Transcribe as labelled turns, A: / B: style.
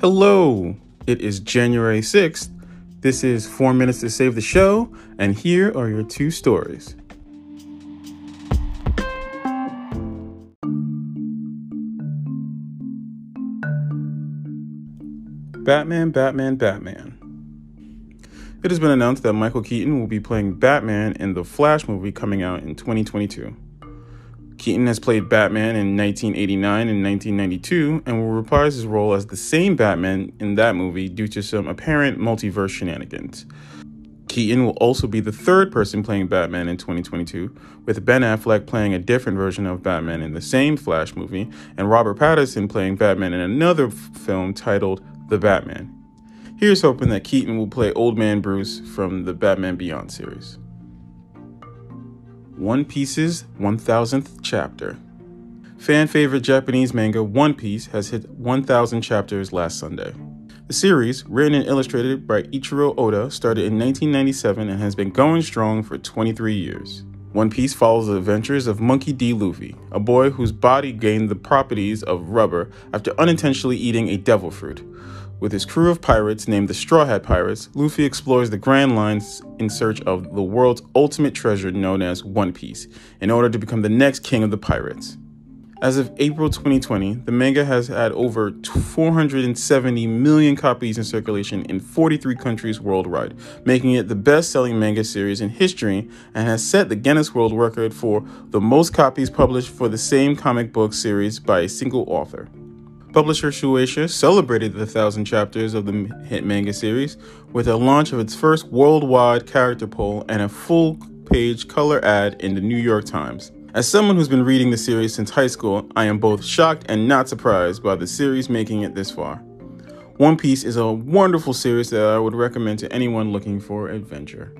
A: Hello, it is January 6th. This is 4 Minutes to Save the Show, and here are your two stories. Batman, Batman, Batman. It has been announced that Michael Keaton will be playing Batman in the Flash movie coming out in 2022. Keaton has played Batman in 1989 and 1992 and will reprise his role as the same Batman in that movie due to some apparent multiverse shenanigans. Keaton will also be the third person playing Batman in 2022, with Ben Affleck playing a different version of Batman in the same Flash movie, and Robert Pattinson playing Batman in another f- film titled The Batman. Here's hoping that Keaton will play Old Man Bruce from the Batman Beyond series. One Piece's 1000th chapter. Fan favorite Japanese manga One Piece has hit 1000 chapters last Sunday. The series, written and illustrated by Eiichiro Oda, started in 1997 and has been going strong for 23 years. One Piece follows the adventures of Monkey D. Luffy, a boy whose body gained the properties of rubber after unintentionally eating a devil fruit. With his crew of pirates named the Straw Hat Pirates, Luffy explores the Grand Lines in search of the world's ultimate treasure known as One Piece, in order to become the next king of the pirates. As of April 2020, the manga has had over 470 million copies in circulation in 43 countries worldwide, making it the best selling manga series in history and has set the Guinness World Record for the most copies published for the same comic book series by a single author. Publisher Shueisha celebrated the thousand chapters of the hit manga series with a launch of its first worldwide character poll and a full page color ad in the New York Times. As someone who's been reading the series since high school, I am both shocked and not surprised by the series making it this far. One Piece is a wonderful series that I would recommend to anyone looking for adventure.